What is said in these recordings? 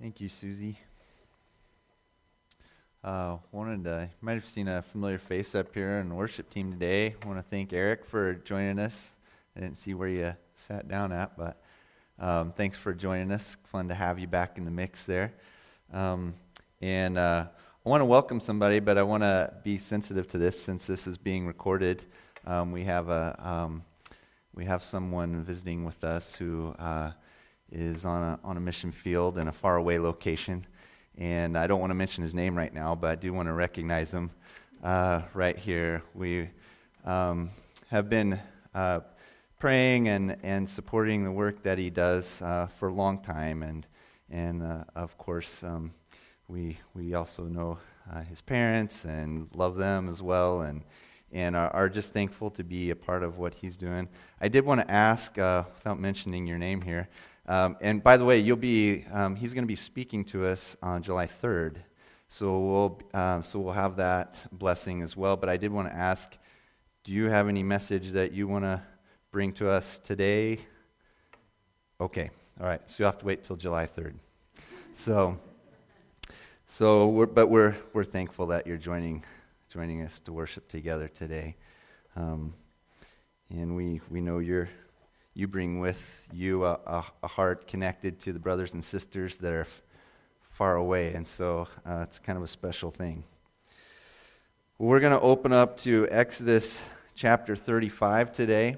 Thank you, Susie. Uh, wanted to, you might have seen a familiar face up here in the worship team today. Want to thank Eric for joining us. I didn't see where you sat down at, but um, thanks for joining us. Fun to have you back in the mix there. Um, and uh, I want to welcome somebody, but I want to be sensitive to this since this is being recorded. Um, we have a um, we have someone visiting with us who uh, is on a on a mission field in a faraway location, and I don't want to mention his name right now, but I do want to recognize him uh, right here. We um, have been uh, praying and, and supporting the work that he does uh, for a long time, and and uh, of course um, we we also know uh, his parents and love them as well, and and are, are, just thankful to be a part of what he's doing. I did want to ask, uh, without mentioning your name here, um, and by the way, you'll be um, he's going to be speaking to us on July 3rd, so we'll um, so we'll have that blessing as well. But I did want to ask, do you have any message that you want to bring to us today? Okay, all right. So you'll have to wait till July 3rd. So. So, we're, but we're, we're thankful that you're joining, joining us to worship together today. Um, and we, we know you're, you bring with you a, a, a, heart connected to the brothers and sisters that are f- far away. And so uh, it's kind of a special thing. We're going to open up to Exodus chapter 35 today.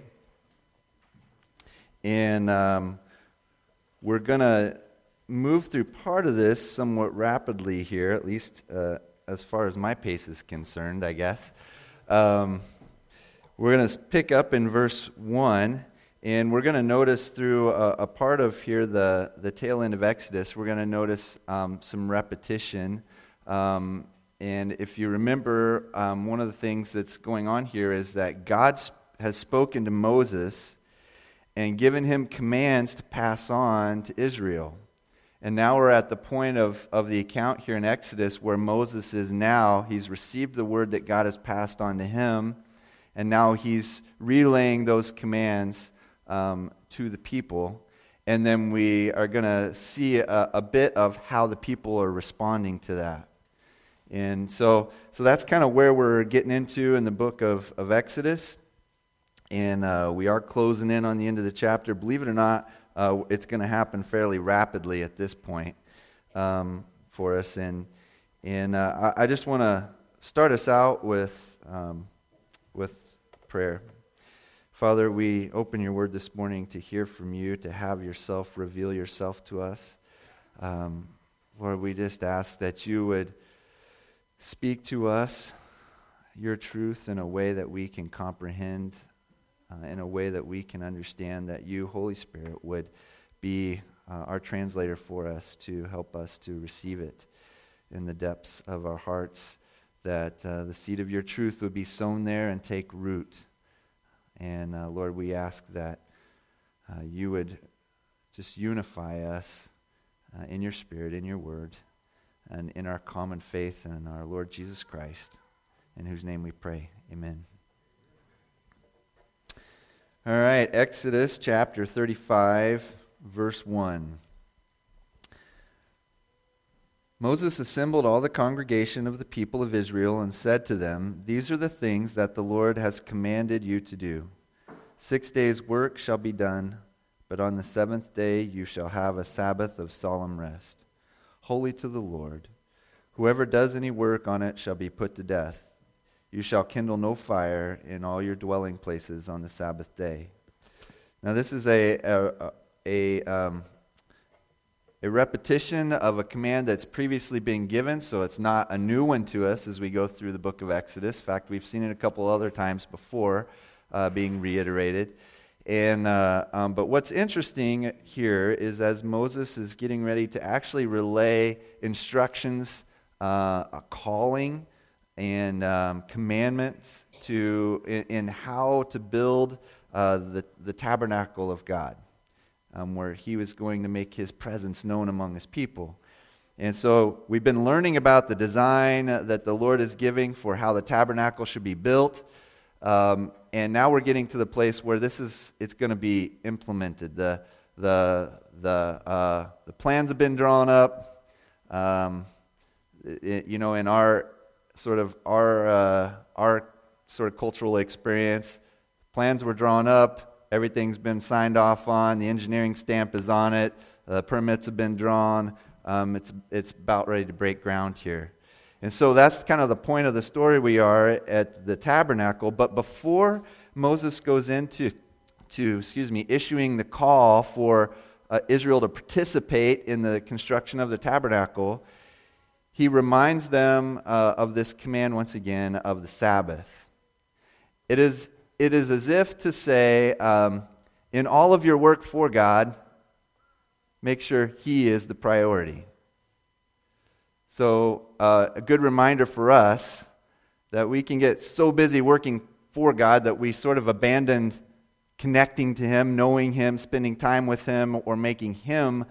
And um, we're going to move through part of this somewhat rapidly here, at least uh, as far as my pace is concerned, I guess. Um, we're going to pick up in verse 1, and we're going to notice through a, a, part of here, the, the tail end of Exodus, we're going to notice um, some repetition. Um, and if you remember, um, one of the things that's going on here is that God has spoken to Moses and given him commands to pass on to Israel. And now we're at the point of, of the account here in Exodus where Moses is now. He's received the word that God has passed on to him, and now he's relaying those commands um, to the people. And then we are going to see a, a, bit of how the people are responding to that. And so, so that's kind of where we're getting into in the book of, of Exodus. And uh, we are closing in on the end of the chapter. Believe it or not, uh, it's going to happen fairly rapidly at this point um, for us. And, and uh, I, I, just want to start us out with, um, with prayer. Father, we open your word this morning to hear from you, to have yourself reveal yourself to us. Um, Lord, we just ask that you would speak to us your truth in a way that we can comprehend uh, in a way that we can understand that you, Holy Spirit, would be uh, our translator for us to help us to receive it in the depths of our hearts, that uh, the seed of your truth would be sown there and take root. And uh, Lord, we ask that uh, you would just unify us uh, in your spirit, in your word, and in our common faith in our Lord Jesus Christ, in whose name we pray. Amen. All right, Exodus chapter 35, verse 1. Moses assembled all the congregation of the people of Israel and said to them, These are the things that the Lord has commanded you to do. Six days' work shall be done, but on the seventh day you shall have a Sabbath of solemn rest, holy to the Lord. Whoever does any work on it shall be put to death. You shall kindle no fire in all your dwelling places on the Sabbath day. Now, this is a, a, a, um, a repetition of a command that's previously been given, so it's not a new one to us as we go through the book of Exodus. In fact, we've seen it a couple other times before uh, being reiterated. And, uh, um, but what's interesting here is as Moses is getting ready to actually relay instructions, uh, a calling, and um, commandments to in, in, how to build uh, the, the tabernacle of God, um, where he was going to make his presence known among his people. And so we've been learning about the design that the Lord is giving for how the tabernacle should be built. Um, and now we're getting to the place where this is it's going to be implemented. The, the, the, uh, the plans have been drawn up Um, it, you know, in our sort of our uh, our sort of cultural experience, plans were drawn up, everything's been signed off on, the engineering stamp is on it, the permits have been drawn. Um, it's it's about ready to break ground here. And so that's kind of the point of the story we are at the tabernacle. But before Moses goes into to, excuse me, issuing the call for uh, Israel to participate in the construction of the tabernacle, he reminds them uh, of this command once again of the Sabbath. It is, it is as if to say, um, in all of your work for God, make sure He is the priority. So, uh, a good reminder for us that we can get so busy working for God that we sort of abandon connecting to Him, knowing Him, spending time with Him, or making Him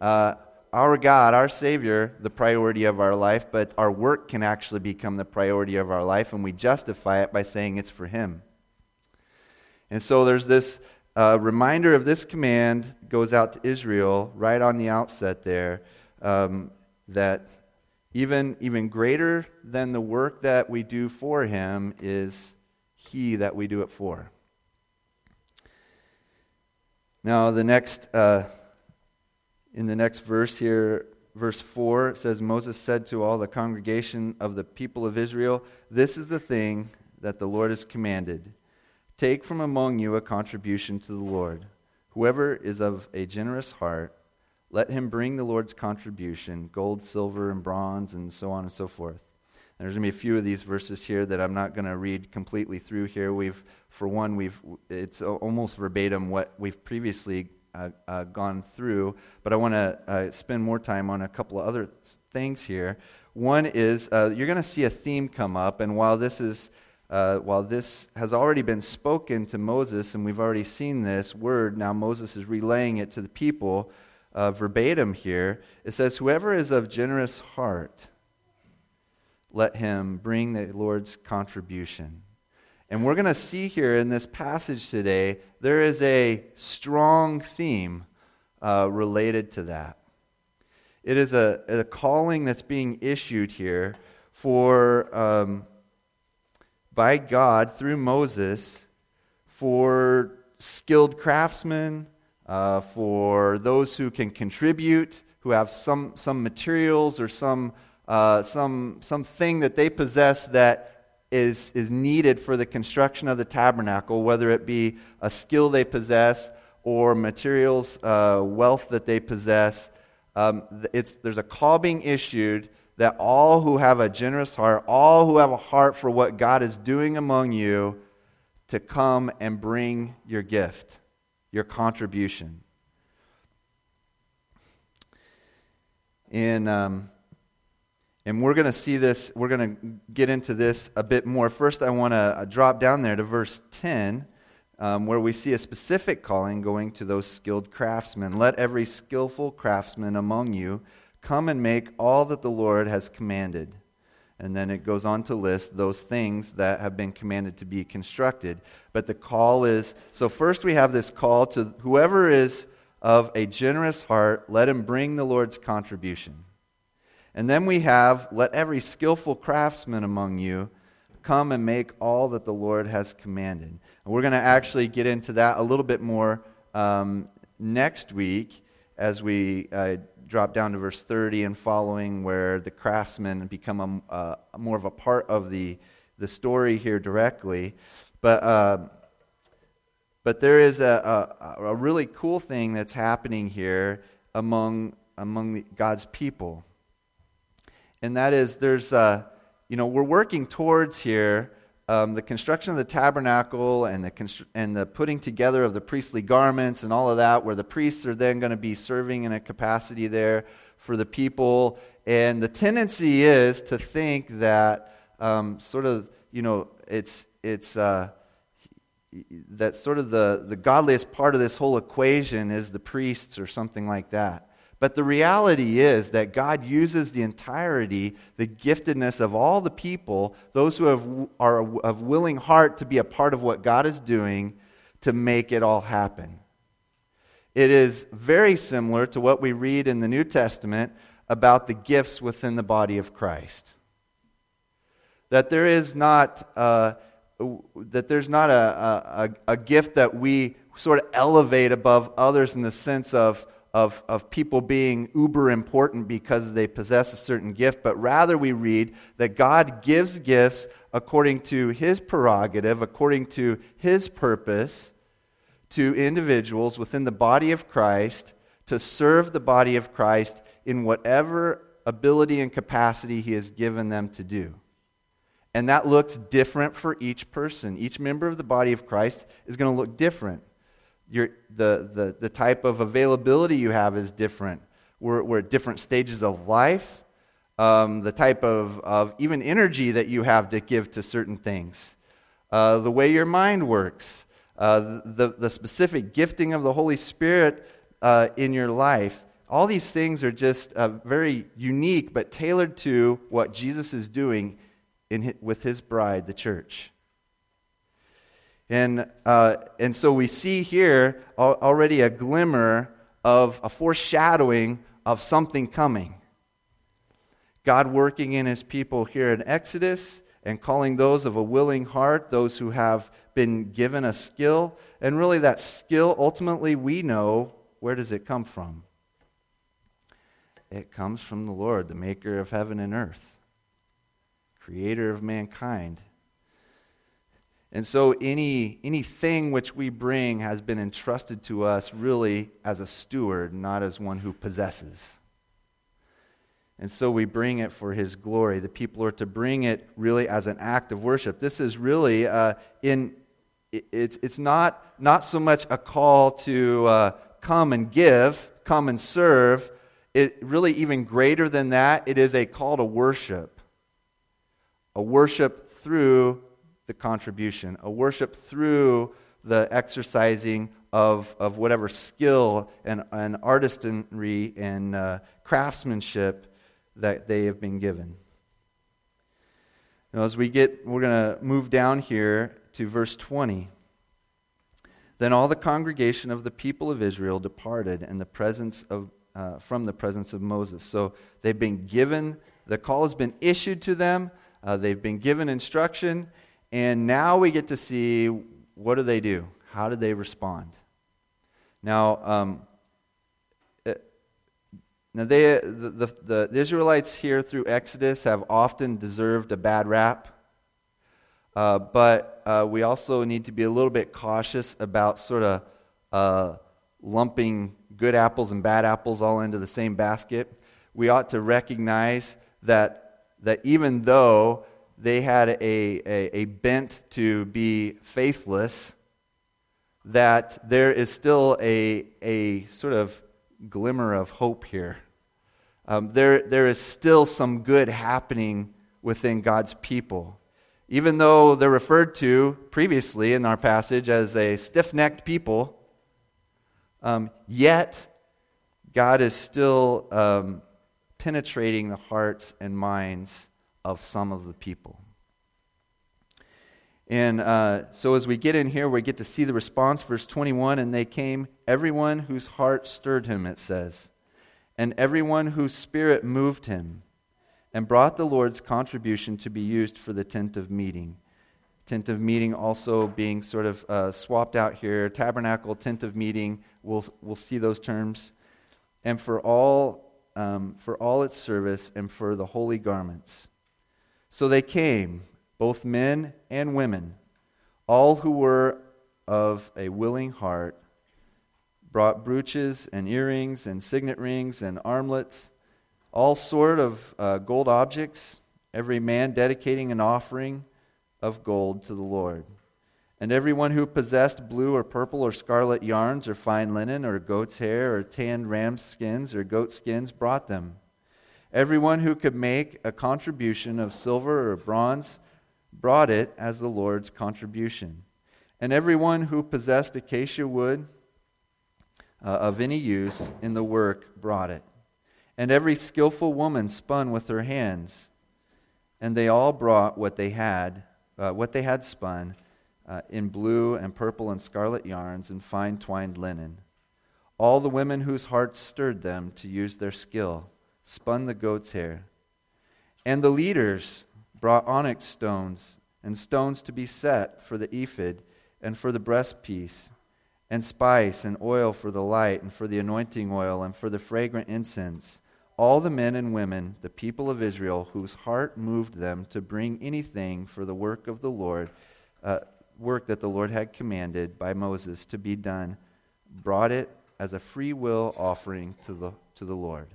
uh, our God, our Savior, the priority of our life, but our work can actually become the priority of our life, and we justify it by saying it's for Him. And so there's this uh, reminder of this command goes out to Israel right on the outset there um, that even, even greater than the work that we do for him is he that we do it for. Now, the next, uh, in the next verse here, verse 4, it says, Moses said to all the congregation of the people of Israel, This is the thing that the Lord has commanded. Take from among you a contribution to the Lord. Whoever is of a generous heart, let him bring the Lord's contribution gold, silver, and bronze, and so on and so forth. And there's going to be a few of these verses here that I'm not going to read completely through here. We've, for one, we've it's almost verbatim what we've previously uh, uh, gone through, but I want to uh, spend more time on a couple of other things here. One is uh, you're going to see a theme come up, and while this is uh, while this has already been spoken to Moses, and we've already seen this word, now Moses is relaying it to the people uh, verbatim here. It says, Whoever is of generous heart, let him bring the Lord's contribution. And we're going to see here in this passage today, there is a strong theme uh, related to that. It is a, a calling that's being issued here for um, by God through Moses for skilled craftsmen, uh, for those who can contribute, who have some, some materials or some, uh, some, something that they possess that is, is needed for the construction of the tabernacle, whether it be a skill they possess or materials, uh, wealth that they possess. Um, it's, there's a call being issued that all who have a generous heart, all who have a heart for what God is doing among you, to come and bring your gift your contribution. And, um, and we're going to see this, we're going to get into this a bit more. First, I want to uh, drop down there to verse 10, um, where we see a specific calling going to those skilled craftsmen. Let every skillful craftsman among you come and make all that the Lord has commanded. And then it goes on to list those things that have been commanded to be constructed. But the call is so, first we have this call to whoever is of a generous heart, let him bring the Lord's contribution. And then we have, let every skillful craftsman among you come and make all that the Lord has commanded. And we're going to actually get into that a little bit more um, next week as we uh, drop down to verse 30 and following, where the craftsmen become a, uh, more of a part of the, the story here directly. But, uh, but there is a, a, a, really cool thing that's happening here among, among God's people. And that is, there's, uh, you know, we're working towards here um, the construction of the tabernacle and the, constr- and the putting together of the priestly garments and all of that, where the priests are then going to be serving in a capacity there for the people. And the tendency is to think that um, sort of, you know, it's, it's uh, that sort of the, the godliest part of this whole equation is the priests or something like that. But the reality is that God uses the entirety, the giftedness of all the people, those who have, are of willing heart to be a part of what God is doing, to make it all happen. It is very similar to what we read in the New Testament about the gifts within the body of Christ. That there is not, uh, that there's not a, a, a gift that we sort of elevate above others in the sense of, of, of people being uber important because they possess a certain gift, but rather we read that God gives gifts according to his prerogative, according to his purpose, to individuals within the body of Christ to serve the body of Christ in whatever ability and capacity he has given them to do. And that looks different for each person. Each member of the body of Christ is going to look different. Your, the, the, the type of availability you have is different. We're, we're at different stages of life. Um, the type of, of even energy that you have to give to certain things. Uh, the way your mind works. Uh, the, the specific gifting of the Holy Spirit uh, in your life. All these things are just uh, very unique, but tailored to what Jesus is doing in his, with his bride, the church. And, uh, and so we see here already a glimmer of a foreshadowing of something coming. God working in his people here in Exodus and calling those of a willing heart, those who have been given a skill. And really, that skill, ultimately, we know where does it come from? It comes from the Lord, the maker of heaven and earth, creator of mankind. And so any anything which we bring has been entrusted to us really as a steward, not as one who possesses. And so we bring it for his glory. The people are to bring it really as an act of worship. This is really uh, in it's, it's not, not so much a call to uh, come and give, come and serve. It really even greater than that, it is a call to worship. A worship through the contribution, a worship through the exercising of, of whatever skill and, and artistry and uh, craftsmanship that they have been given. Now, as we get, we're going to move down here to verse 20. Then all the congregation of the people of Israel departed in the presence of, uh, from the presence of Moses. So they've been given, the call has been issued to them, uh, they've been given instruction, and now we get to see what do they do? How do they respond? Now, um, uh, now they, the, the, the Israelites here through Exodus have often deserved a bad rap. Uh, but uh, we also need to be a little bit cautious about sort of uh, lumping good apples and bad apples all into the same basket. We ought to recognize that, that even though they had a, a, a bent to be faithless, that there is still a, a sort of glimmer of hope here. Um, there, there is still some good happening within God's people even though they're referred to previously in our passage as a stiff necked people, um, yet God is still um, penetrating the hearts and minds of some of the people. And uh, so as we get in here, we get to see the response. Verse 21 And they came, everyone whose heart stirred him, it says, and everyone whose spirit moved him and brought the Lord's contribution to be used for the tent of meeting. Tent of meeting also being sort of uh, swapped out here. Tabernacle, tent of meeting, we'll, we'll see those terms. And for all, um, for all its service and for the holy garments. So they came, both men and women, all who were of a willing heart, brought brooches and earrings and signet rings and armlets all sort of uh, gold objects, every man dedicating an offering of gold to the Lord. And everyone who possessed blue or purple or scarlet yarns or fine linen or goat's hair or tanned ram skins or goat skins brought them. Everyone who could make a contribution of silver or bronze brought it as the Lord's contribution. And everyone who possessed acacia wood uh, of any use in the work brought it. And every skillful woman spun with her hands. And they all brought what they had, uh, what they had spun, uh, in blue and purple and scarlet yarns and fine twined linen. All the women whose hearts stirred them to use their skill spun the goat's hair. And the leaders brought onyx stones and stones to be set for the ephod and for the breastpiece, and spice and oil for the light, and for the anointing oil, and for the fragrant incense. All the men and women, the people of Israel, whose heart moved them to bring anything for the work of the Lord, uh, work that the Lord had commanded by Moses to be done, brought it as a free will offering to the, to the Lord.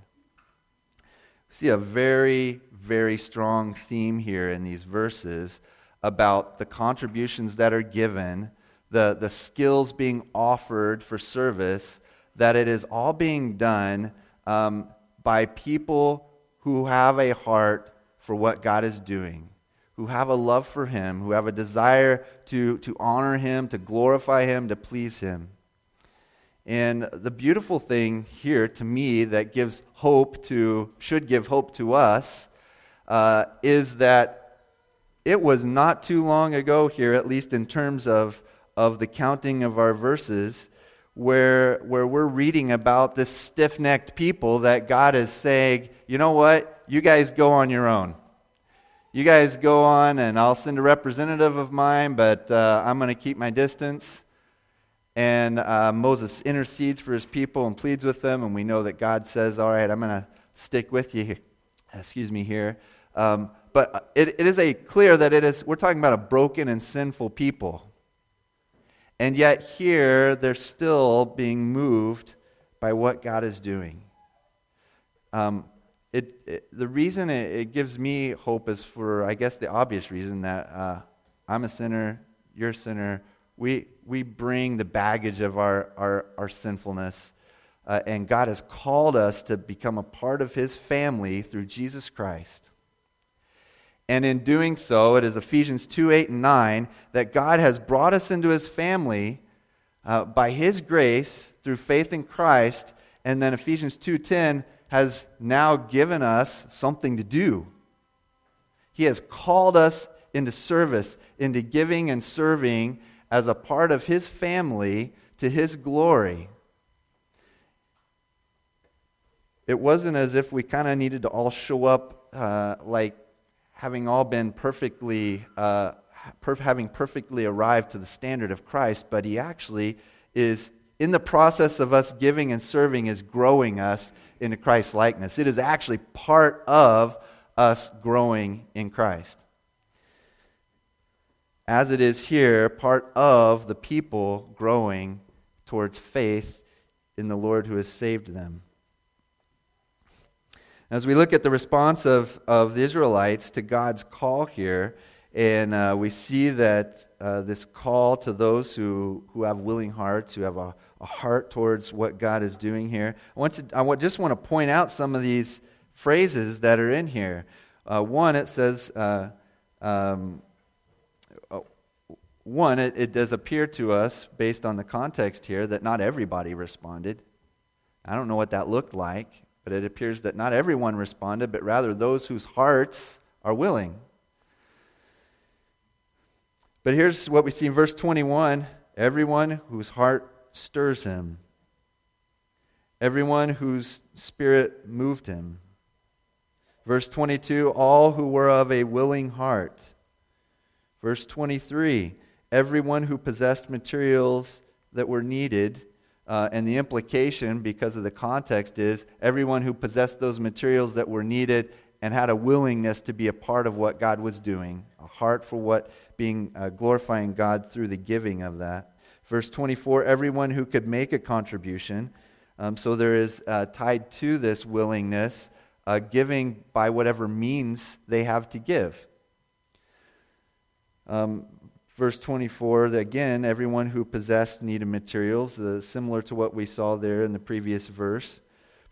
See a very, very strong theme here in these verses about the contributions that are given, the, the skills being offered for service, that it is all being done um, by people who have a heart for what God is doing, who have a love for Him, who have a desire to, to honor Him, to glorify Him, to please Him. And the beautiful thing here to me that gives hope to, should give hope to us, uh, is that it was not too long ago here, at least in terms of, of the counting of our verses, where, where we're reading about this stiff necked people that God is saying, you know what? You guys go on your own. You guys go on, and I'll send a representative of mine, but uh, I'm going to keep my distance. And uh, Moses intercedes for his people and pleads with them, and we know that God says, All right, I'm going to stick with you here. Excuse me here. Um, but it, it is a clear that it is, we're talking about a broken and sinful people. And yet here, they're still being moved by what God is doing. Um, it, it, the reason it, it, gives me hope is for, I guess, the obvious reason that uh, I'm a sinner, you're a sinner, we, we bring the baggage of our, our, our sinfulness. Uh, and God has called us to become a part of His family through Jesus Christ. And in doing so, it is Ephesians 2 8 and 9 that God has brought us into His family uh, by His grace through faith in Christ. And then Ephesians 2:10 has now given us something to do. He has called us into service, into giving and serving as a part of his family to his glory. It wasn't as if we kind of needed to all show up uh, like having all been perfectly, uh, perf- having perfectly arrived to the standard of Christ, but he actually is in the process of us giving and serving is growing us into Christ's likeness. It is actually part of us growing in Christ as it is here, part of the people growing towards faith in the Lord who has saved them. As we look at the response of, of the Israelites to God's call here, and uh, we see that uh, this call to those who, who have willing hearts, who have a, a heart towards what God is doing here. I, want to, I just want to point out some of these phrases that are in here. Uh, one, it says, uh, um, Uh, one, it, it does appear to us, based on the context here, that not everybody responded. I don't know what that looked like, but it appears that not everyone responded, but rather those whose hearts are willing. But here's what we see in verse 21 everyone whose heart stirs him, everyone whose spirit moved him. Verse 22 all who were of a willing heart. Verse 23 everyone who possessed materials that were needed. Uh, and the implication, because of the context, is everyone who possessed those materials that were needed and had a willingness to be a part of what God was doing, a heart for what being uh, glorifying God through the giving of that. Verse 24, everyone who could make a contribution. Um, so there is uh, tied to this willingness, uh, giving by whatever means they have to give. Um, verse 24, again, everyone who possessed needed materials, uh, similar to what we saw there in the previous verse.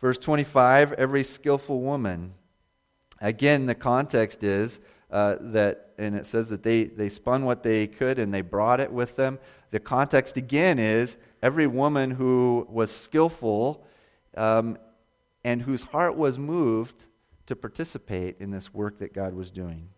Verse 25, every skillful woman. Again, the context is uh, that, and it says that they, they spun what they could and they brought it with them. The context again is every woman who was skillful um, and whose heart was moved to participate in this work that God was doing.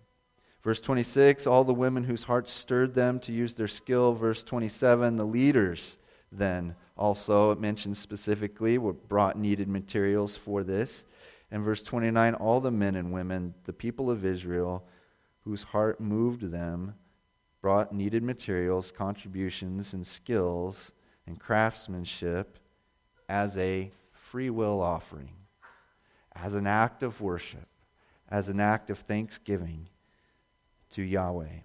Verse 26, all the women whose hearts stirred them to use their skill. Verse 27, the leaders then also, it mentions specifically, were brought needed materials for this. And verse 29 all the men and women, the people of Israel, whose heart moved them, brought needed materials, contributions, and skills and craftsmanship as a free will offering, as an act of worship, as an act of thanksgiving to Yahweh.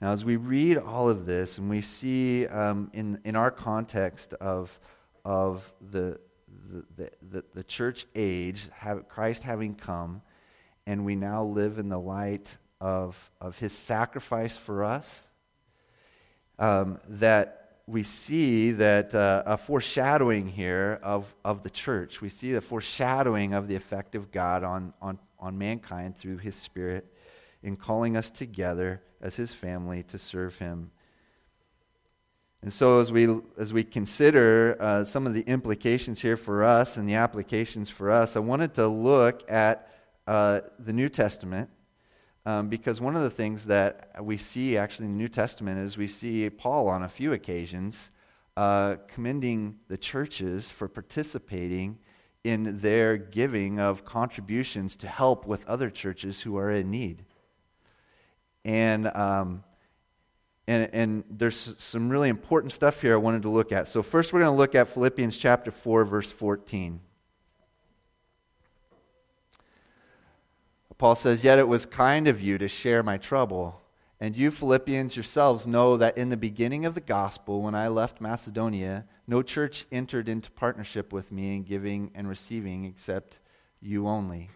Now, as we read all of this and we see um, in, in our context of, of the, the, the, the church age, have, Christ having come, and we now live in the light of, of his sacrifice for us, um, that we see that uh, a foreshadowing here of, of the church. We see the foreshadowing of the effect of God on, on, on mankind through his Spirit in calling us together as his family to serve him. And so, as we, as we consider uh, some of the implications here for us and the applications for us, I wanted to look at uh, the New Testament um, because one of the things that we see actually in the New Testament is we see Paul on a few occasions uh, commending the churches for participating in their giving of contributions to help with other churches who are in need. And, um, and, and there's some really important stuff here I wanted to look at. So, first, we're going to look at Philippians chapter 4, verse 14. Paul says, Yet it was kind of you to share my trouble. And you, Philippians, yourselves know that in the beginning of the gospel, when I left Macedonia, no church entered into partnership with me in giving and receiving except you only.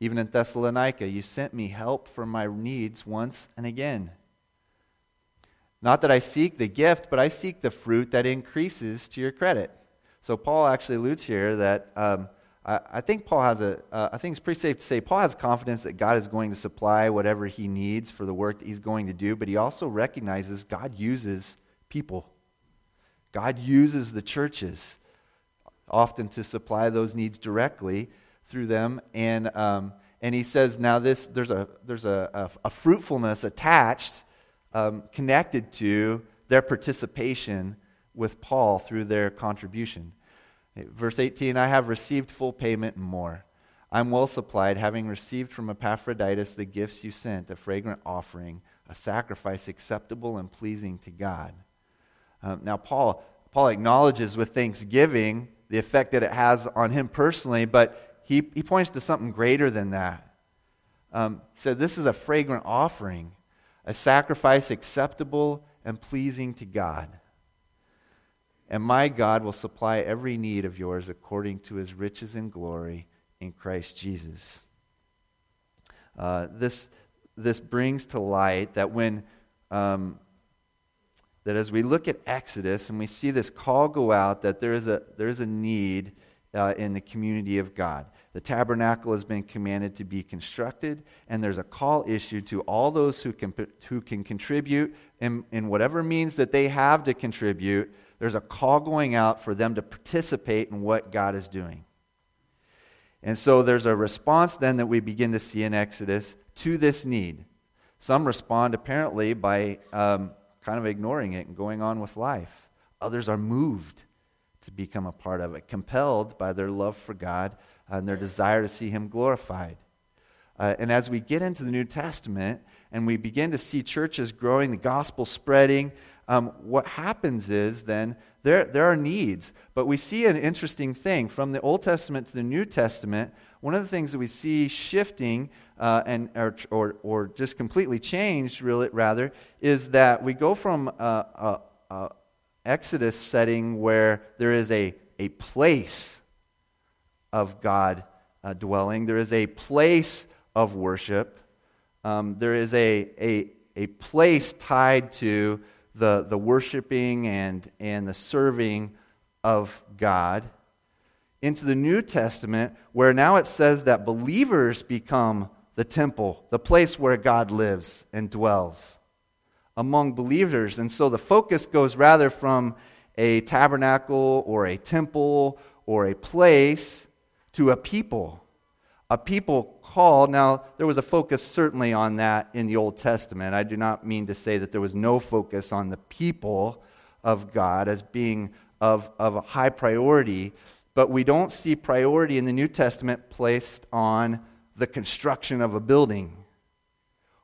Even in Thessalonica, you sent me help for my needs once and again. Not that I seek the gift, but I seek the fruit that increases to your credit. So Paul actually alludes here that um, I, I, think Paul has a. Uh, I think it's pretty safe to say Paul has confidence that God is going to supply whatever he needs for the work that he's going to do, but he also recognizes God uses people. God uses the churches often to supply those needs directly through them. And, um, and he says now this, there's, a, there's a, a, a fruitfulness attached, um, connected to their participation with Paul through their contribution. Verse 18 I have received full payment and more. I'm well supplied, having received from Epaphroditus the gifts you sent, a fragrant offering, a sacrifice acceptable and pleasing to God. Um, now, Paul, Paul acknowledges with thanksgiving the effect that it has on him personally, but he, he points to something greater than that. Um, he said, This is a fragrant offering, a sacrifice acceptable and pleasing to God. And my God will supply every need of yours according to his riches and glory in Christ Jesus. Uh, this, this brings to light that when um, that as we look at Exodus and we see this call go out, that there is a, there is a need uh, in the community of God. The tabernacle has been commanded to be constructed, and there's a call issued to all those who can, who can contribute in, in whatever means that they have to contribute. There's a call going out for them to participate in what God is doing. And so there's a response then that we begin to see in Exodus to this need. Some respond apparently by um, kind of ignoring it and going on with life. Others are moved to become a part of it, compelled by their love for God and their desire to see Him glorified. Uh, and as we get into the New Testament and we begin to see churches growing, the gospel spreading, um, what happens is then there, there are needs. But we see an interesting thing. From the Old Testament to the New Testament, one of the things that we see shifting uh, and, or, or, or, just completely changed, really, rather, is that we go from uh, a, a Exodus setting where there is a, a place of God uh, dwelling. There is a place of worship. Um, there is a, a, a place tied to the, the worshiping and, and the serving of God. Into the New Testament, where now it says that believers become the temple, the place where God lives and dwells among believers. And so the focus goes rather from a tabernacle or a temple or a place to a people. A people called. Now, there was a focus certainly on that in the Old Testament. I do not mean to say that there was no focus on the people of God as being of, of a high priority, but we don't see priority in the New Testament placed on the construction of a building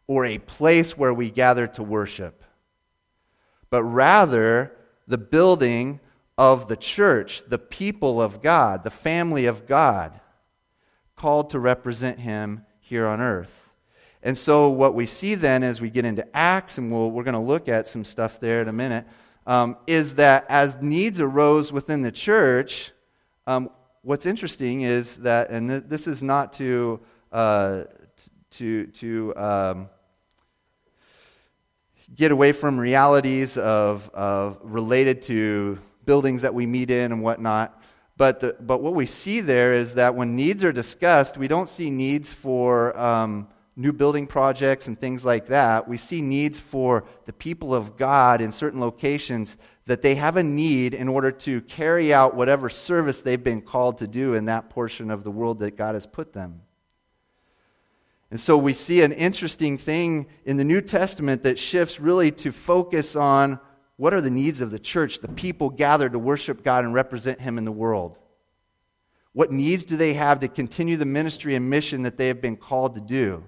or a place where we gather to worship, but rather the building of the church, the people of God, the family of God, called to represent Him here on earth. And so, what we see then as we get into Acts, and we we are going to look at some stuff there in a minute, um, is that as needs arose within the church, um, what's interesting is that, and th- this is not to, uh, to, to um, get away from realities of, of related to buildings that we meet in and whatnot. But, the, but what we see there is that when needs are discussed, we don't see needs for um, new building projects and things like that. We see needs for the people of God in certain locations that they have a need in order to carry out whatever service they've been called to do in that portion of the world that God has put them. And so we see an interesting thing in the New Testament that shifts really to focus on what are the needs of the church, the people gathered to worship God and represent Him in the world? What needs do they have to continue the ministry and mission that they have been called to do?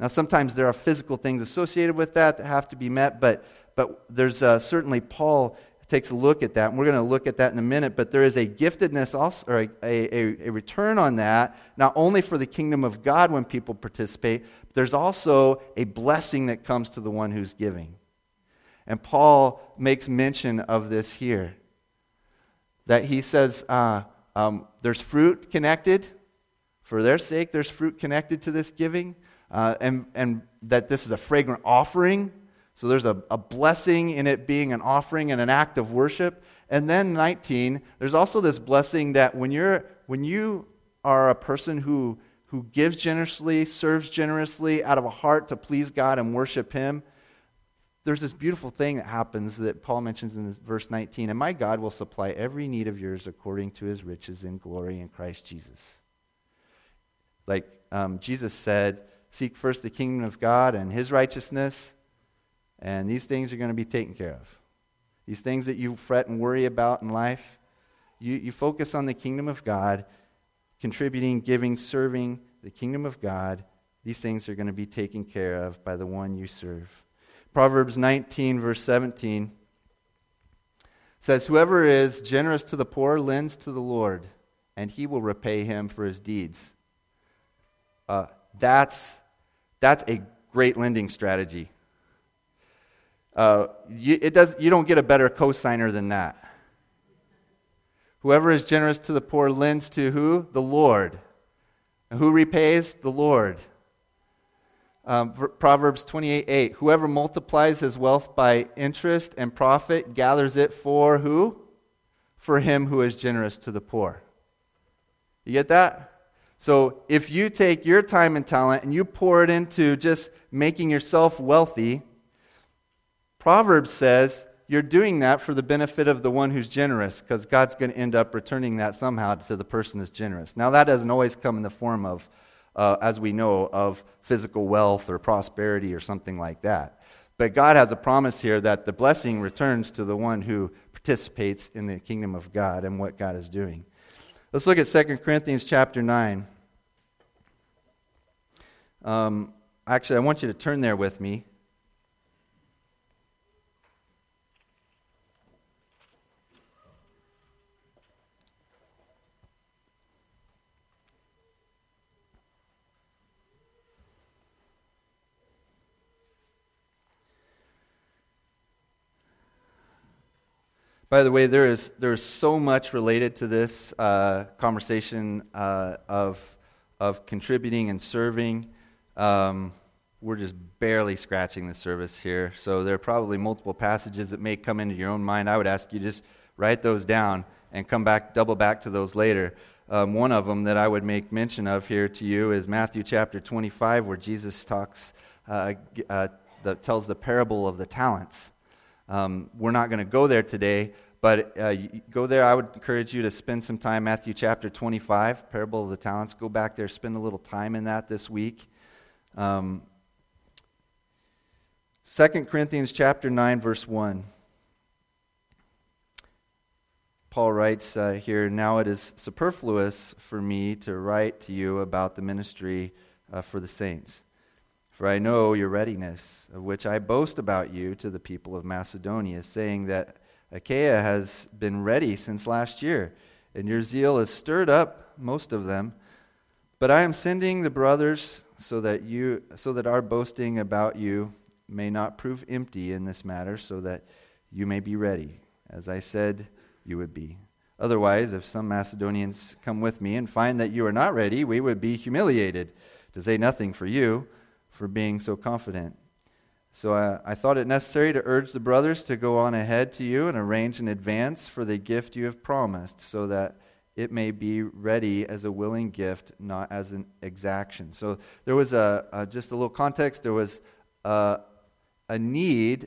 Now, sometimes there are physical things associated with that that have to be met, but, but there's uh, certainly Paul takes a look at that, and we're going to look at that in a minute. But there is a giftedness also, or a, a, a return on that, not only for the kingdom of God when people participate, but there's also a blessing that comes to the one who's giving. And Paul makes mention of this here. That he says uh, um, there's fruit connected. For their sake, there's fruit connected to this giving. Uh, and, and that this is a fragrant offering. So there's a, a blessing in it being an offering and an act of worship. And then 19, there's also this blessing that when, you're, when you are a person who, who gives generously, serves generously out of a heart to please God and worship Him, there's this beautiful thing that happens that Paul mentions in verse 19. And my God will supply every need of yours according to his riches in glory in Christ Jesus. Like um, Jesus said, Seek first the kingdom of God and his righteousness, and these things are going to be taken care of. These things that you fret and worry about in life, you, you focus on the kingdom of God, contributing, giving, serving the kingdom of God. These things are going to be taken care of by the one you serve. Proverbs 19, verse 17 says, Whoever is generous to the poor lends to the Lord, and he will repay him for his deeds. Uh, that's, that's a great lending strategy. Uh, you, it does, you don't get a better cosigner than that. Whoever is generous to the poor lends to who? The Lord. And who repays? The Lord. Um, Proverbs 28 8. Whoever multiplies his wealth by interest and profit gathers it for who? For him who is generous to the poor. You get that? So if you take your time and talent and you pour it into just making yourself wealthy, Proverbs says you're doing that for the benefit of the one who's generous because God's going to end up returning that somehow to the person who's generous. Now, that doesn't always come in the form of uh, as we know, of physical wealth or prosperity or something like that. But God has a promise here that the blessing returns to the one who participates in the kingdom of God and what God is doing. Let's look at 2 Corinthians chapter 9. Um, actually, I want you to turn there with me. By the way, there is there's so much related to this uh, conversation uh, of of contributing and serving. Um, we're just barely scratching the surface here, so there are probably multiple passages that may come into your own mind. I would ask you just write those down and come back, double back to those later. Um, one of them that I would make mention of here to you is Matthew chapter 25, where Jesus talks, uh, uh, the, tells the parable of the talents. Um, we're not going to go there today, but uh, go there. I would encourage you to spend some time, Matthew chapter 25, parable of the talents. Go back there, spend a little time in that this week. Um, 2 Corinthians chapter 9, verse 1. Paul writes uh, here, Now it is superfluous for me to write to you about the ministry uh, for the saints. For I know your readiness, of which I boast about you to the people of Macedonia, saying that Achaia has been ready since last year, and your zeal has stirred up most of them. But I am sending the brothers so that you so that our boasting about you may not prove empty in this matter, so that you may be ready, as I said you would be. Otherwise, if some Macedonians come with me and find that you are not ready, we would be humiliated, to say nothing for you, for being so confident. So I, I thought it necessary to urge the brothers to go on ahead to you and arrange in advance for the gift you have promised, so that it may be ready as a willing gift, not as an exaction. So there was a, a just a little context. There was a, a need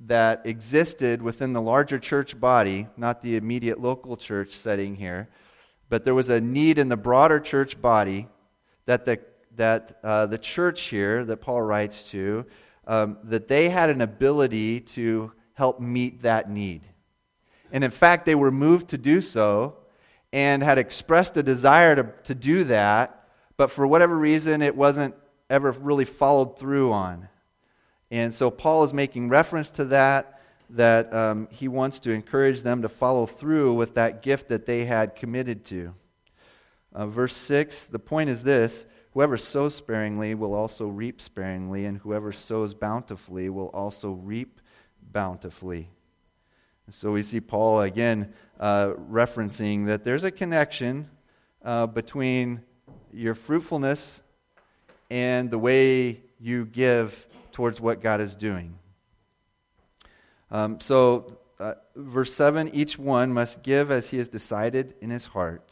that existed within the larger church body, not the immediate local church setting here, but there was a need in the broader church body that the, that, uh, the church here that Paul writes to, um, that they had an ability to help meet that need. And in fact, they were moved to do so and had expressed a desire to, to do that, but for whatever reason, it wasn't ever really followed through on. And so Paul is making reference to that, that um, he wants to encourage them to follow through with that gift that they had committed to. Uh, verse 6 the point is this whoever sows sparingly will also reap sparingly, and whoever sows bountifully will also reap bountifully. So we see Paul again uh, referencing that there's a connection uh, between your fruitfulness and the way you give towards what God is doing. Um, so, uh, verse 7 each one must give as he has decided in his heart,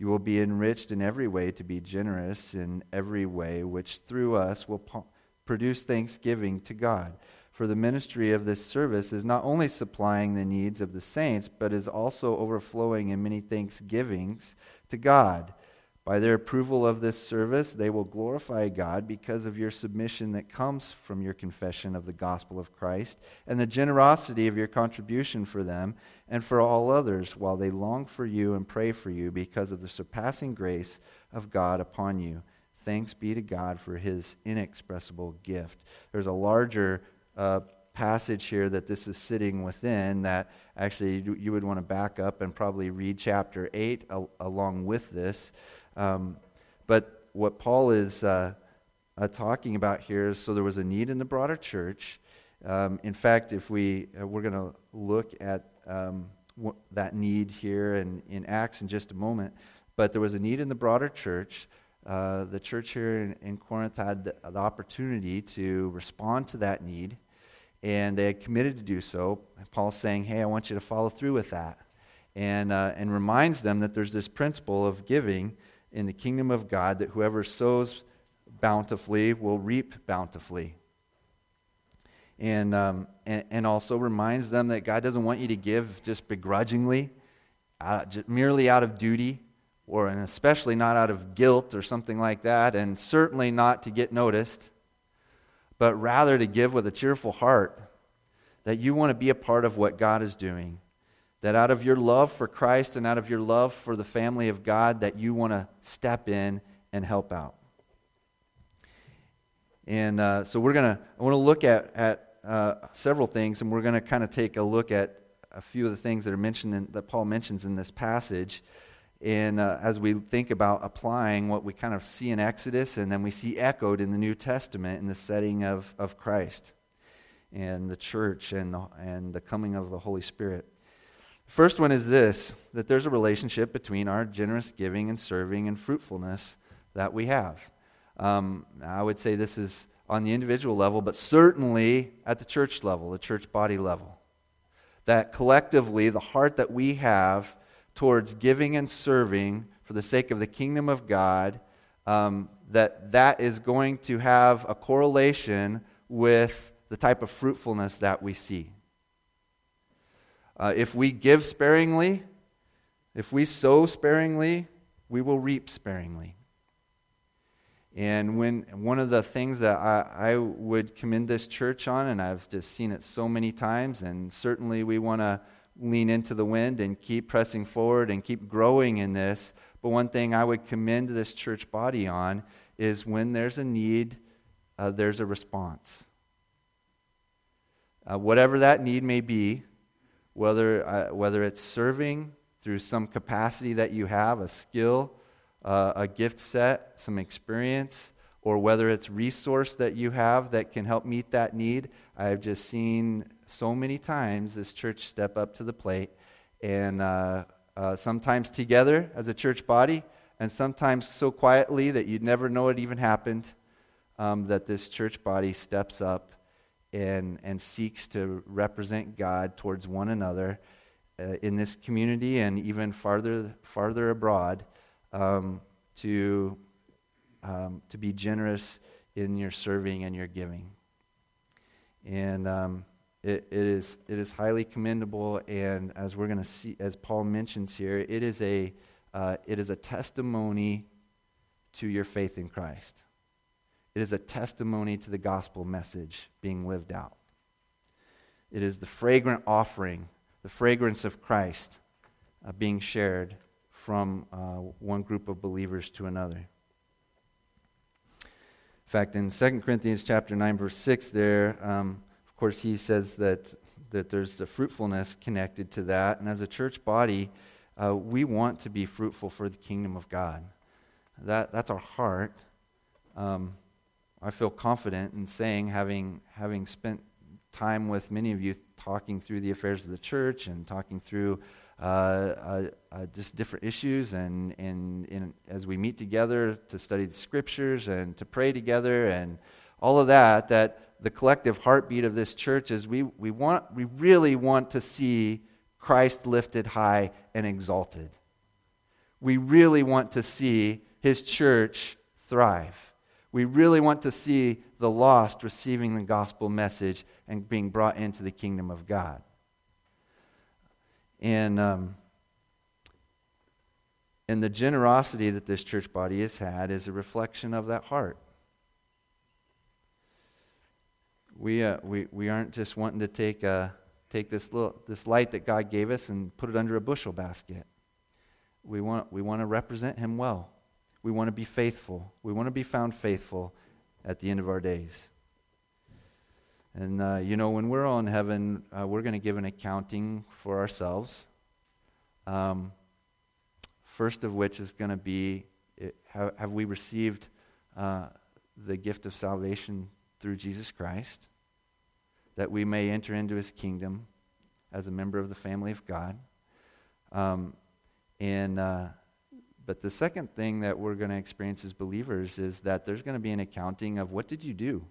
You will be enriched in every way to be generous in every way, which through us will produce thanksgiving to God. For the ministry of this service is not only supplying the needs of the saints, but is also overflowing in many thanksgivings to God. By their approval of this service, they will glorify God because of your submission that comes from your confession of the gospel of Christ and the generosity of your contribution for them and for all others, while they long for you and pray for you because of the surpassing grace of God upon you. Thanks be to God for his inexpressible gift. There's a larger uh, passage here that this is sitting within that actually you would want to back up and probably read chapter 8 al- along with this. Um, but what Paul is uh, uh, talking about here is so there was a need in the broader church. Um, in fact, if we uh, we're going to look at um, w- that need here in, in Acts in just a moment, but there was a need in the broader church. Uh, the church here in, in Corinth had the, the, opportunity to respond to that need, and they had committed to do so. Paul's saying, "Hey, I want you to follow through with that," and uh, and reminds them that there's this principle of giving in the kingdom of God that whoever sows bountifully will reap bountifully. And, um, and, and, also reminds them that God doesn't want you to give just begrudgingly, uh, just merely out of duty, or and especially not out of guilt or something like that, and certainly not to get noticed, but rather to give with a cheerful heart that you want to be a part of what God is doing that out of your love for Christ and out of your love for the family of God, that you want to step in and help out. And uh, so we're going to, I want to look at, at uh, several things, and we're going to kind of take a look at a few of the things that are mentioned in, that Paul mentions in this passage. And uh, as we think about applying what we kind of see in Exodus and then we see echoed in the New Testament in the setting of, of Christ and the church and the, and the coming of the Holy Spirit. First one is this that there's a relationship between our generous giving and serving and fruitfulness that we have. Um, I would say this is on the individual level, but certainly at the church level, the church body level. That collectively, the heart that we have towards giving and serving for the sake of the kingdom of God, um, that that is going to have a correlation with the type of fruitfulness that we see. Uh, if we give sparingly, if we sow sparingly, we will reap sparingly. And when one of the things that I, I would commend this church on, and I've just seen it so many times, and certainly we want to lean into the wind and keep pressing forward and keep growing in this. But one thing I would commend this church body on is when there's a need, uh, there's a response. Uh, whatever that need may be, whether, uh, whether it's serving through some capacity that you have, a skill, uh, a gift set, some experience, or whether it's resource that you have that can help meet that need. I've just seen so many times this church step up to the plate, and uh, uh, sometimes together as a church body, and sometimes so quietly that you'd never know it even happened. Um, that this church body steps up and, and seeks to represent God towards one another uh, in this community and even farther, farther abroad um, to, um, to be generous in your serving and your giving. And um, it, it, is, it is highly commendable, and as we're going to see, as Paul mentions here, it is, a, uh, it is a testimony to your faith in Christ. It is a testimony to the gospel message being lived out. It is the fragrant offering, the fragrance of Christ uh, being shared from uh, one group of believers to another. In fact, in 2 Corinthians chapter 9, verse 6, there, um, of course, he says that, that there's a fruitfulness connected to that. And as a church body, uh, we want to be fruitful for the kingdom of God. That, that's our heart. Um, I feel confident in saying, having, having spent time with many of you talking through the affairs of the church and talking through uh, uh, uh, just different issues, and, and, and as we meet together to study the scriptures and to pray together and all of that, that the collective heartbeat of this church is we, we, want, we really want to see Christ lifted high and exalted. We really want to see his church thrive. We really want to see the lost receiving the gospel message and being brought into the kingdom of God. And, um, and the generosity that this church body has had is a reflection of that heart. We, uh, we, we aren't just wanting to take, uh, take this, little, this light that God gave us and put it under a bushel basket. We want, we want to represent Him well. We want to be faithful. We want to be found faithful at the end of our days. And, uh, you know, when we're all in heaven, uh, we're going to give an accounting for ourselves. Um, first of which is going to be it, have, have, we received uh, the gift of salvation through Jesus Christ? That we may enter into his kingdom as a member of the family of God. Um, and uh, but the second thing that we're going to experience as believers is that there's going to be an accounting of what did you do?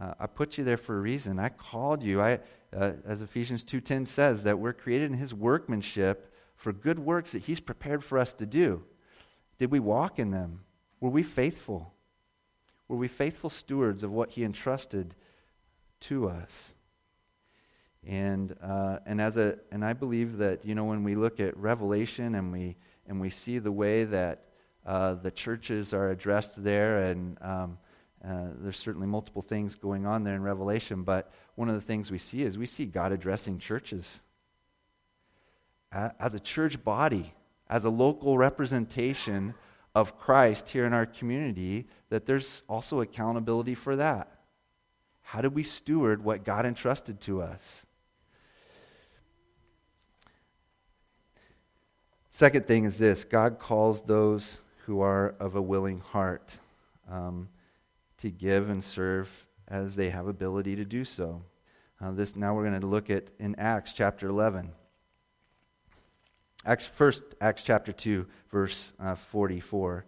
Uh, I put you there for a reason. I called you. I, uh, as Ephesians 2.10 says, that we're created in his workmanship for good works that he's prepared for us to do. Did we walk in them? Were we faithful? Were we faithful stewards of what he entrusted to us? And, uh, and, as a, and I believe that, you know, when we look at Revelation and we and we see the way that uh, the churches are addressed there, and um, uh, there's certainly multiple things going on there in Revelation, but one of the things we see is we see God addressing churches. As a church body, as a local representation of Christ here in our community, that there's also accountability for that. How do we steward what God entrusted to us? Second thing is this God calls those who are of a willing heart um, to give and serve as they have ability to do so. Uh, this now we're going to look at in Acts chapter 11. Acts, first, Acts chapter 2, verse uh, 44.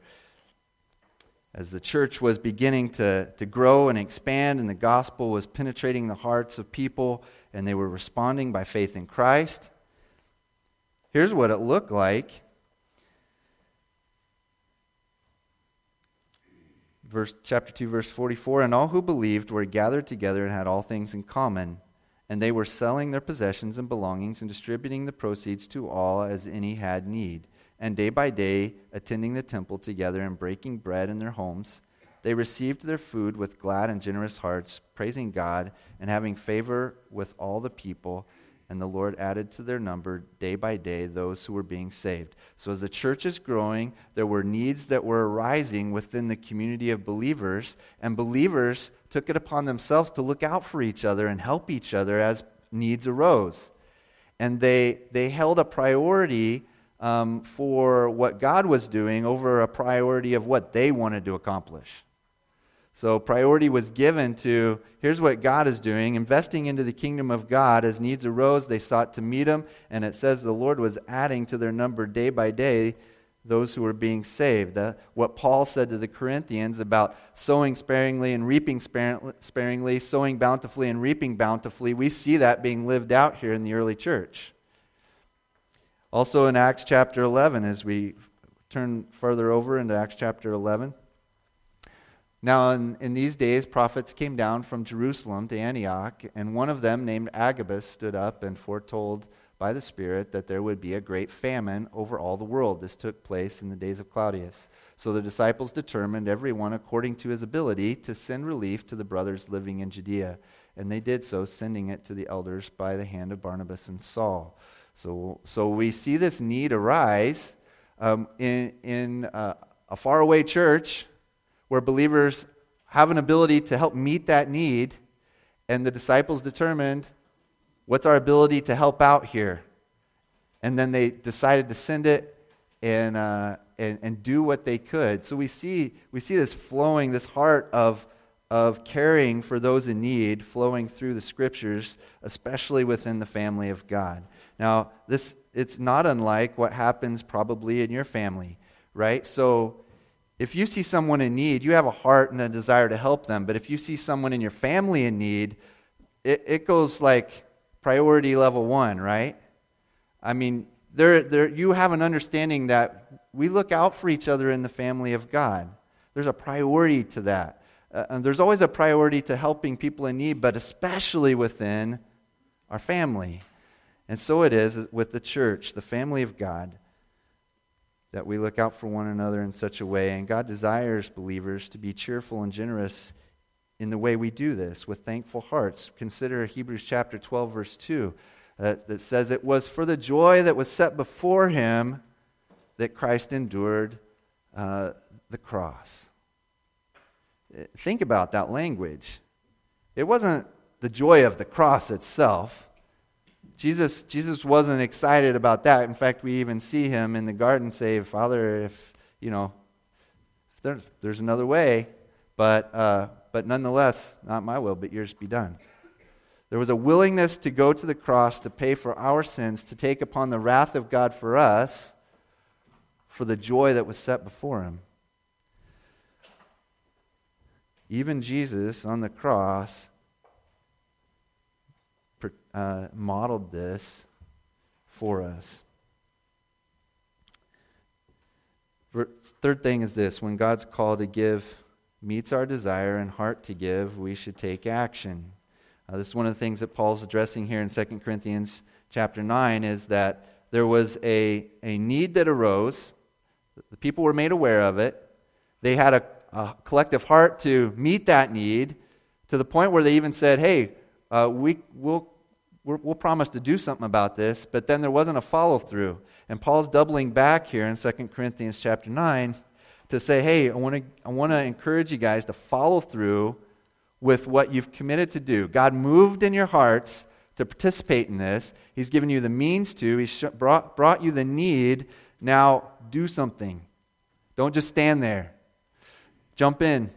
As the church was beginning to, to grow and expand, and the gospel was penetrating the hearts of people, and they were responding by faith in Christ here's what it looked like. Verse, chapter 2, verse 44 And all who believed were gathered together and had all things in common. And they were selling their possessions and belongings and distributing the proceeds to all as any had need. And day by day, attending the temple together and breaking bread in their homes, they received their food with glad and generous hearts, praising God and having favor with all the people and the Lord added to their number day by day those who were being saved. So, as the church is growing, there were needs that were arising within the community of believers, and believers took it upon themselves to look out for each other and help each other as needs arose. And they, they held a priority um, for what God was doing over a priority of what they wanted to accomplish. So, priority was given to here's what God is doing, investing into the kingdom of God. As needs arose, they sought to meet him, and it says the Lord was adding to their number day by day those who were being saved. What Paul said to the Corinthians about sowing sparingly and reaping sparingly, sowing bountifully and reaping bountifully, we see that being lived out here in the early church. Also in Acts chapter 11, as we turn further over into Acts chapter 11. Now, in, in, these days, prophets came down from Jerusalem to Antioch, and one of them, named Agabus, stood up and foretold by the Spirit that there would be a great famine over all the world. This took place in the days of Claudius. So the disciples determined, everyone according to his ability, to send relief to the brothers living in Judea. And they did so, sending it to the elders by the hand of Barnabas and Saul. So, so we see this need arise um, in, in uh, a faraway church where believers have an ability to help meet that need, and the disciples determined what's our ability to help out here. And then they decided to send it and, uh, and, and do what they could. So we see, we see this flowing, this heart of, of caring for those in need flowing through the scriptures, especially within the family of God. Now, this, it's not unlike what happens probably in your family, right? So if you see someone in need, you have a heart and a desire to help them. But if you see someone in your family in need, it, it goes like priority level one, right? I mean, there, there, you have an understanding that we look out for each other in the family of God. There's a priority to that. Uh, and there's always a priority to helping people in need, but especially within our family. And so it is with the church, the family of God that we look out for one another in such a way. And God desires believers to be cheerful and generous in the way we do this with thankful hearts. Consider Hebrews chapter 12, verse 2, uh, that says, It was for the joy that was set before him that Christ endured uh, the cross. Uh, think about that language. It wasn't the joy of the cross itself. Jesus, Jesus wasn't excited about that. In fact, we even see him in the garden say, Father, if, you know, if there, there's another way, but, uh, but nonetheless, not my will, but yours be done. There was a willingness to go to the cross to pay for our sins, to take upon the wrath of God for us, for the joy that was set before him. Even Jesus on the cross uh, modeled this for us. Third thing is this when God's call to give meets our desire and heart to give, we should take action. Uh, this is one of the things that Paul's addressing here in 2 Corinthians chapter 9 is that there was a, a need that arose. The people were made aware of it. They had a, a collective heart to meet that need to the point where they even said, hey, uh, we, we'll will promise to do something about this, but then there wasn't a follow through. And Paul's doubling back here in 2 Corinthians chapter 9 to say, hey, I want to I want to encourage you guys to follow through with what you've committed to do. God moved in your hearts to participate in this. He's given you the means to. He's brought, brought you the need. Now do something. Don't just stand there. Jump in.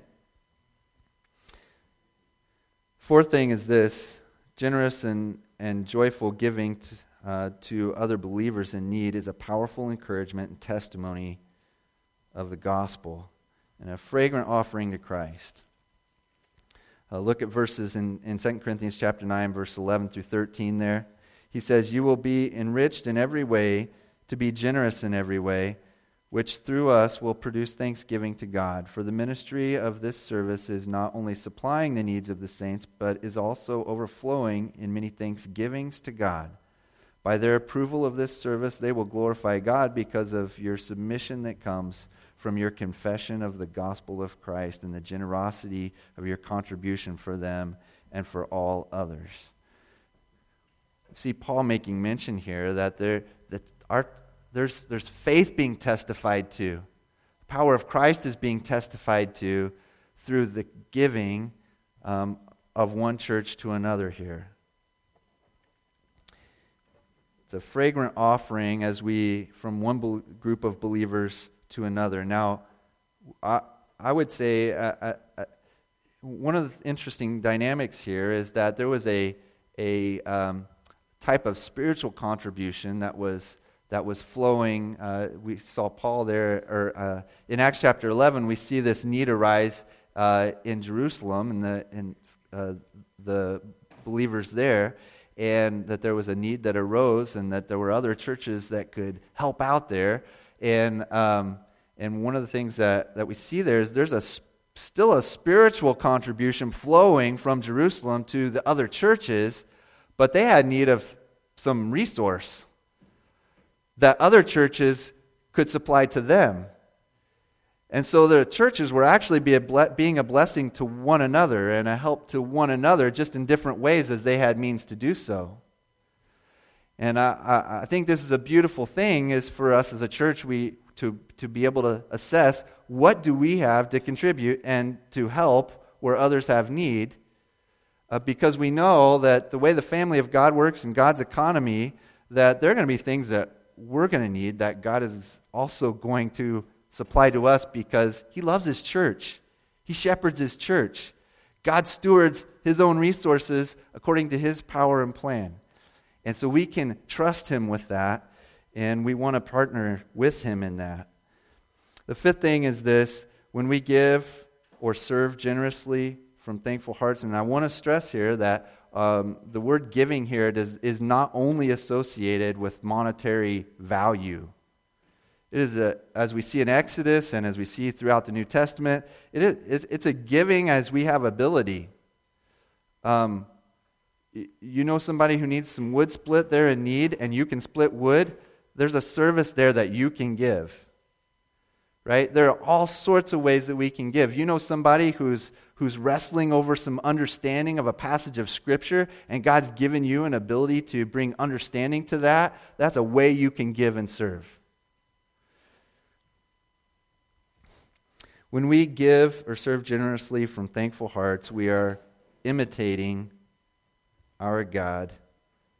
Fourth thing is this generous and and joyful giving to, uh, to other believers in need is a powerful encouragement and testimony of the gospel and a fragrant offering to Christ. Uh, look at verses in, in 2 Corinthians chapter 9, verse 11 through 13 there. He says, You will be enriched in every way to be generous in every way, which through us will produce thanksgiving to God. For the ministry of this service is not only supplying the needs of the saints, but is also overflowing in many thanksgivings to God. By their approval of this service, they will glorify God because of your submission that comes from your confession of the gospel of Christ and the generosity of your contribution for them and for all others. See Paul making mention here that there that our, there's, there's faith being testified to. The power of Christ is being testified to through the giving um, of one church to another here. It's a fragrant offering as we, from one group of believers to another. Now, I, I would say uh, uh, uh, one of the interesting dynamics here is that there was a, a um, type of spiritual contribution that was that was flowing. Uh, we saw Paul there, or uh, in Acts chapter 11, we see this need arise uh, in Jerusalem and the in the believers there, and that there was a need that arose, and that there were other churches that could help out there. And, um, and one of the things that, that we see there is there's a, still a spiritual contribution flowing from Jerusalem to the other churches, but they had need of some resource that other churches could supply to them. And so the churches were actually be a ble- being a blessing to one another and a help to one another just in different ways as they had means to do so. And I, I, think this is a beautiful thing is for us as a church we, to, to be able to assess what do we have to contribute and to help where others have need. Uh, because we know that the way the family of God works in God's economy, that there are going to be things that we're going to need that God is also going to supply to us because He loves His church. He shepherds His church. God stewards His own resources according to His power and plan. And so we can trust Him with that, and we want to partner with Him in that. The fifth thing is this when we give or serve generously from thankful hearts, and I want to stress here that um, the word giving here does, is not only associated with monetary value. It is a, as we see in Exodus and as we see throughout the New Testament, it is, it's a giving as we have ability. Um, you know somebody who needs some wood split, they're in need, and you can split wood, there's a service there that you can give. Right? There are all sorts of ways that we can give. You know somebody who's, who's wrestling over some understanding of a passage of Scripture, and God's given you an ability to bring understanding to that. That's a way you can give and serve. When we give or serve generously from thankful hearts, we are imitating our God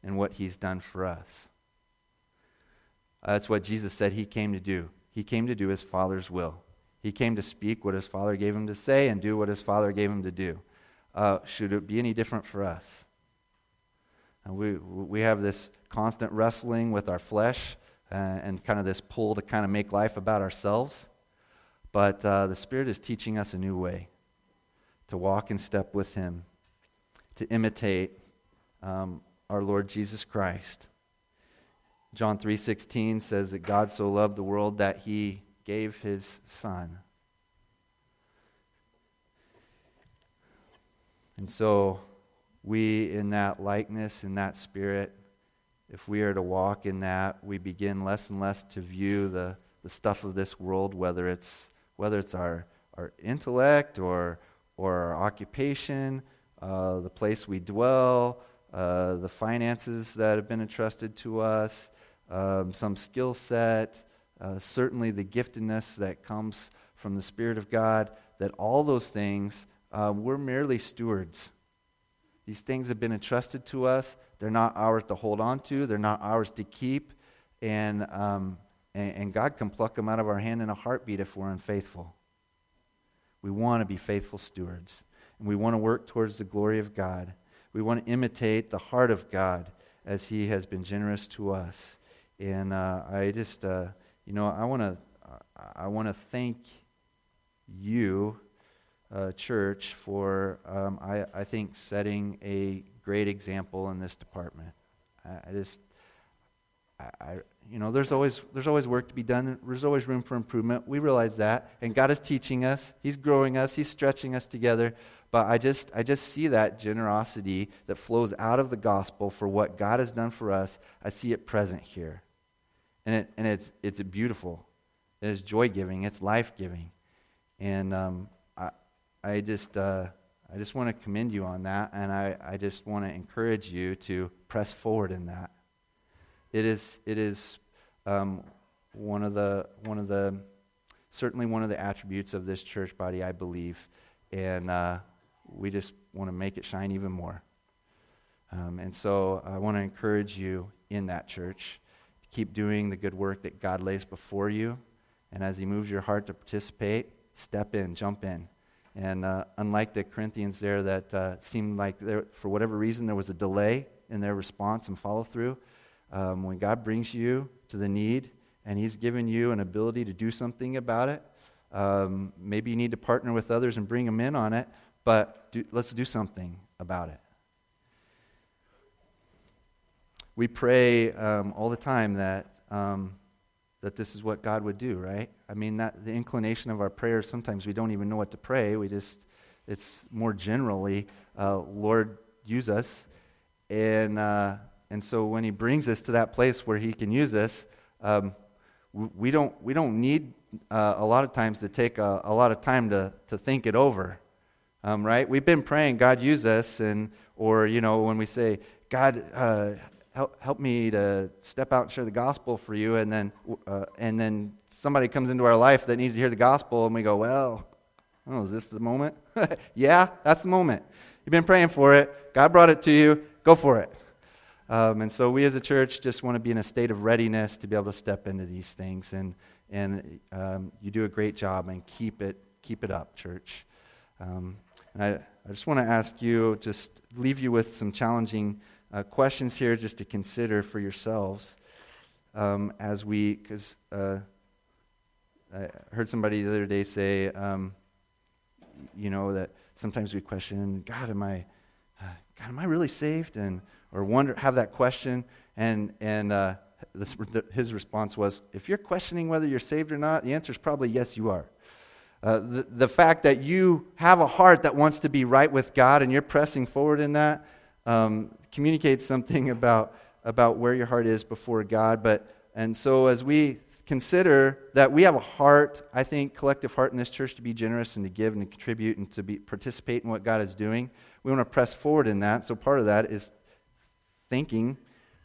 and what He's done for us. Uh, that's what Jesus said He came to do. He came to do His Father's will. He came to speak what His Father gave Him to say and do what His Father gave Him to do. Uh, should it be any different for us? And we, we have this constant wrestling with our flesh uh, and kind of this pull to kind of make life about ourselves. But uh, the Spirit is teaching us a new way to walk in step with Him, to imitate um, our Lord Jesus Christ. John 3:16 says that God so loved the world that he gave his son. And so we in that likeness in that spirit if we are to walk in that we begin less and less to view the, the stuff of this world whether it's whether it's our, our intellect or or our occupation uh, the place we dwell uh, the finances that have been entrusted to us, um, some skill set, uh, certainly the giftedness that comes from the Spirit of God, that all those things, uh, we're merely stewards. These things have been entrusted to us. They're not ours to hold on to, they're not ours to keep. And, um, and, and God can pluck them out of our hand in a heartbeat if we're unfaithful. We want to be faithful stewards, and we want to work towards the glory of God. We want to imitate the heart of God as He has been generous to us. And uh, I just, uh, you know, I want to, I want to thank you, uh, church, for um, I, I think setting a great example in this department. I, I just, I, I, you know, there's always, there's always work to be done. There's always room for improvement. We realize that. And God is teaching us. He's growing us. He's stretching us together. But I just, I just see that generosity that flows out of the gospel for what God has done for us. I see it present here. And, it, and it's, it's beautiful. It is joy giving. It's life giving. And um, I, I just, uh, I just want to commend you on that. And I, I just want to encourage you to press forward in that. It is, it is um, one of the, one of the, certainly one of the attributes of this church body, I believe. And, uh, we just want to make it shine even more. Um, and so I want to encourage you in that church keep doing the good work that God lays before you. And as He moves your heart to participate, step in, jump in. And uh, unlike the Corinthians there that uh, seemed like there, for whatever reason there was a delay in their response and follow through, um, when God brings you to the need and He's given you an ability to do something about it, um, maybe you need to partner with others and bring them in on it but do, let's do something about it. We pray um, all the time that, um, that this is what God would do, right? I mean, that the inclination of our prayers, sometimes we don't even know what to pray. We just, it's more generally, uh, Lord, use us. And, uh, and so when He brings us to that place where He can use us, um, we, don't, we don't need uh, a lot of times to take a, a lot of time to, to think it over um, right? We've been praying, God, use us, and or you know when we say, God, uh, help help me to step out and share the gospel for you, and then uh, and then somebody comes into our life that needs to hear the gospel, and we go, well, oh, is this the moment? yeah, that's the moment. You've been praying for it. God brought it to you. Go for it. Um, and so we as a church just want to be in a state of readiness to be able to step into these things, and and um, you do a great job, and keep it keep it up, church. Um, and I, I just want to ask you, just leave you with some challenging uh, questions here just to consider for yourselves um, as we, because uh, I heard somebody the other day say, um, you know, that sometimes we question, God, am I, uh, God, am I really saved? And or wonder, have that question, and and uh, this, his response was, if you're questioning whether you're saved or not, the answer is probably yes, you are. Uh, the, the fact that you have a heart that wants to be right with God and you're pressing forward in that um, communicates something about, about where your heart is before God. But, and so as we consider that we have a heart, I think, collective heart in this church to be generous and to give and to contribute and to be, participate in what God is doing, we want to press forward in that. So part of that is thinking,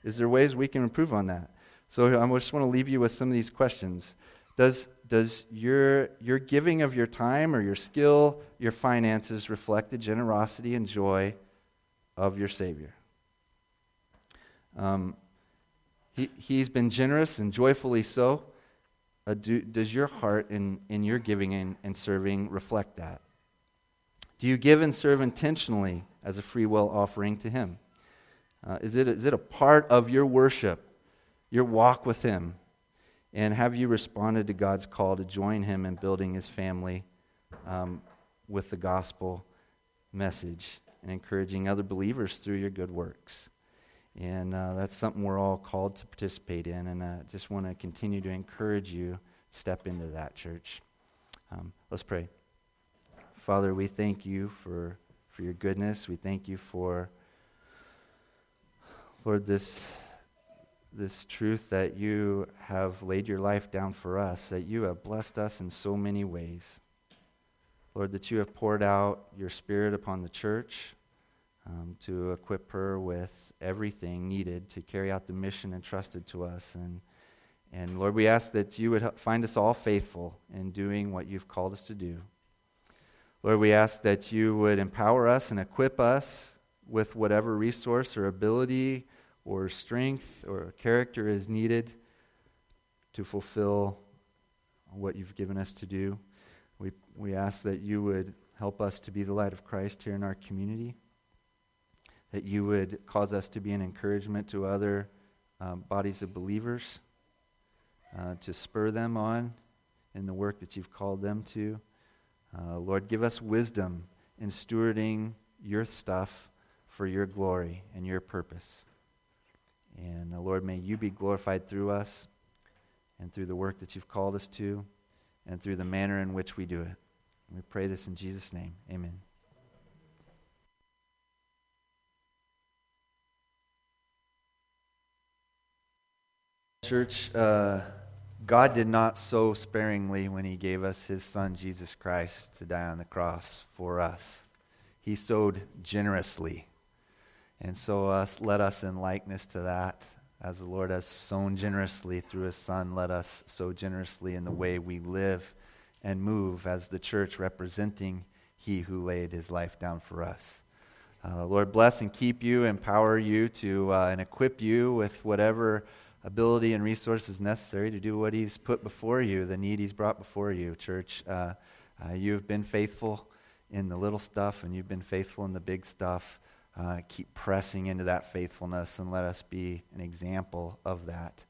is there ways we can improve on that? So I just want to leave you with some of these questions. Does, does your, your giving of your time or your skill, your finances reflect the generosity and joy of your Savior? Um, he, he's been generous and joyfully so. Uh, do, does your heart in, in your giving and, and serving reflect that? Do you give and serve intentionally as a free will offering to Him? Uh, is, it, is it a part of your worship, your walk with Him? And have you responded to God's call to join Him in building His family um, with the gospel message and encouraging other believers through your good works? And uh, that's something we're all called to participate in. And I just want to continue to encourage you step into that, church. Um, let's pray. Father, we thank you for, for your goodness. We thank you for, Lord, this this truth that you have laid your life down for us, that you have blessed us in so many ways. Lord, that you have poured out your Spirit upon the church um, to equip her with everything needed to carry out the mission entrusted to us. And, and Lord, we ask that you would find us all faithful in doing what you've called us to do. Lord, we ask that you would empower us and equip us with whatever resource or ability or strength or character is needed to fulfill what you've given us to do. We, we ask that you would help us to be the light of Christ here in our community, that you would cause us to be an encouragement to other um, bodies of believers, uh, to spur them on in the work that you've called them to. Uh, Lord, give us wisdom in stewarding your stuff for your glory and your purpose. And uh, Lord, may you be glorified through us and through the work that you've called us to and through the manner in which we do it. We pray this in Jesus' name. Amen. Church, uh, God did not sow sparingly when He gave us His Son, Jesus Christ, to die on the cross for us. He sowed generously. And so us, let us, in likeness to that, as the Lord has sown generously through His Son, let us sow generously in the way we live and move as the church representing He who laid His life down for us. Uh, Lord, bless and keep you, empower you to, uh, and equip you with whatever ability and resources necessary to do what He's put before you, the need He's brought before you, church. Uh, uh, you have been faithful in the little stuff, and you've been faithful in the big stuff. Uh, keep pressing into that faithfulness, and let us be an example of that.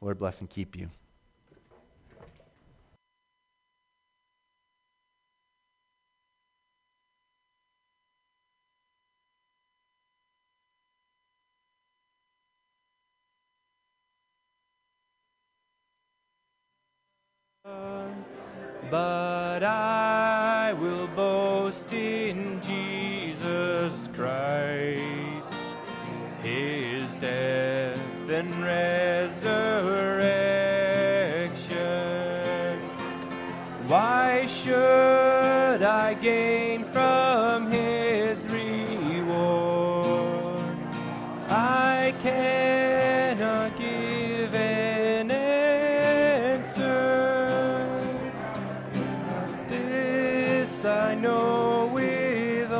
Lord, bless and keep you.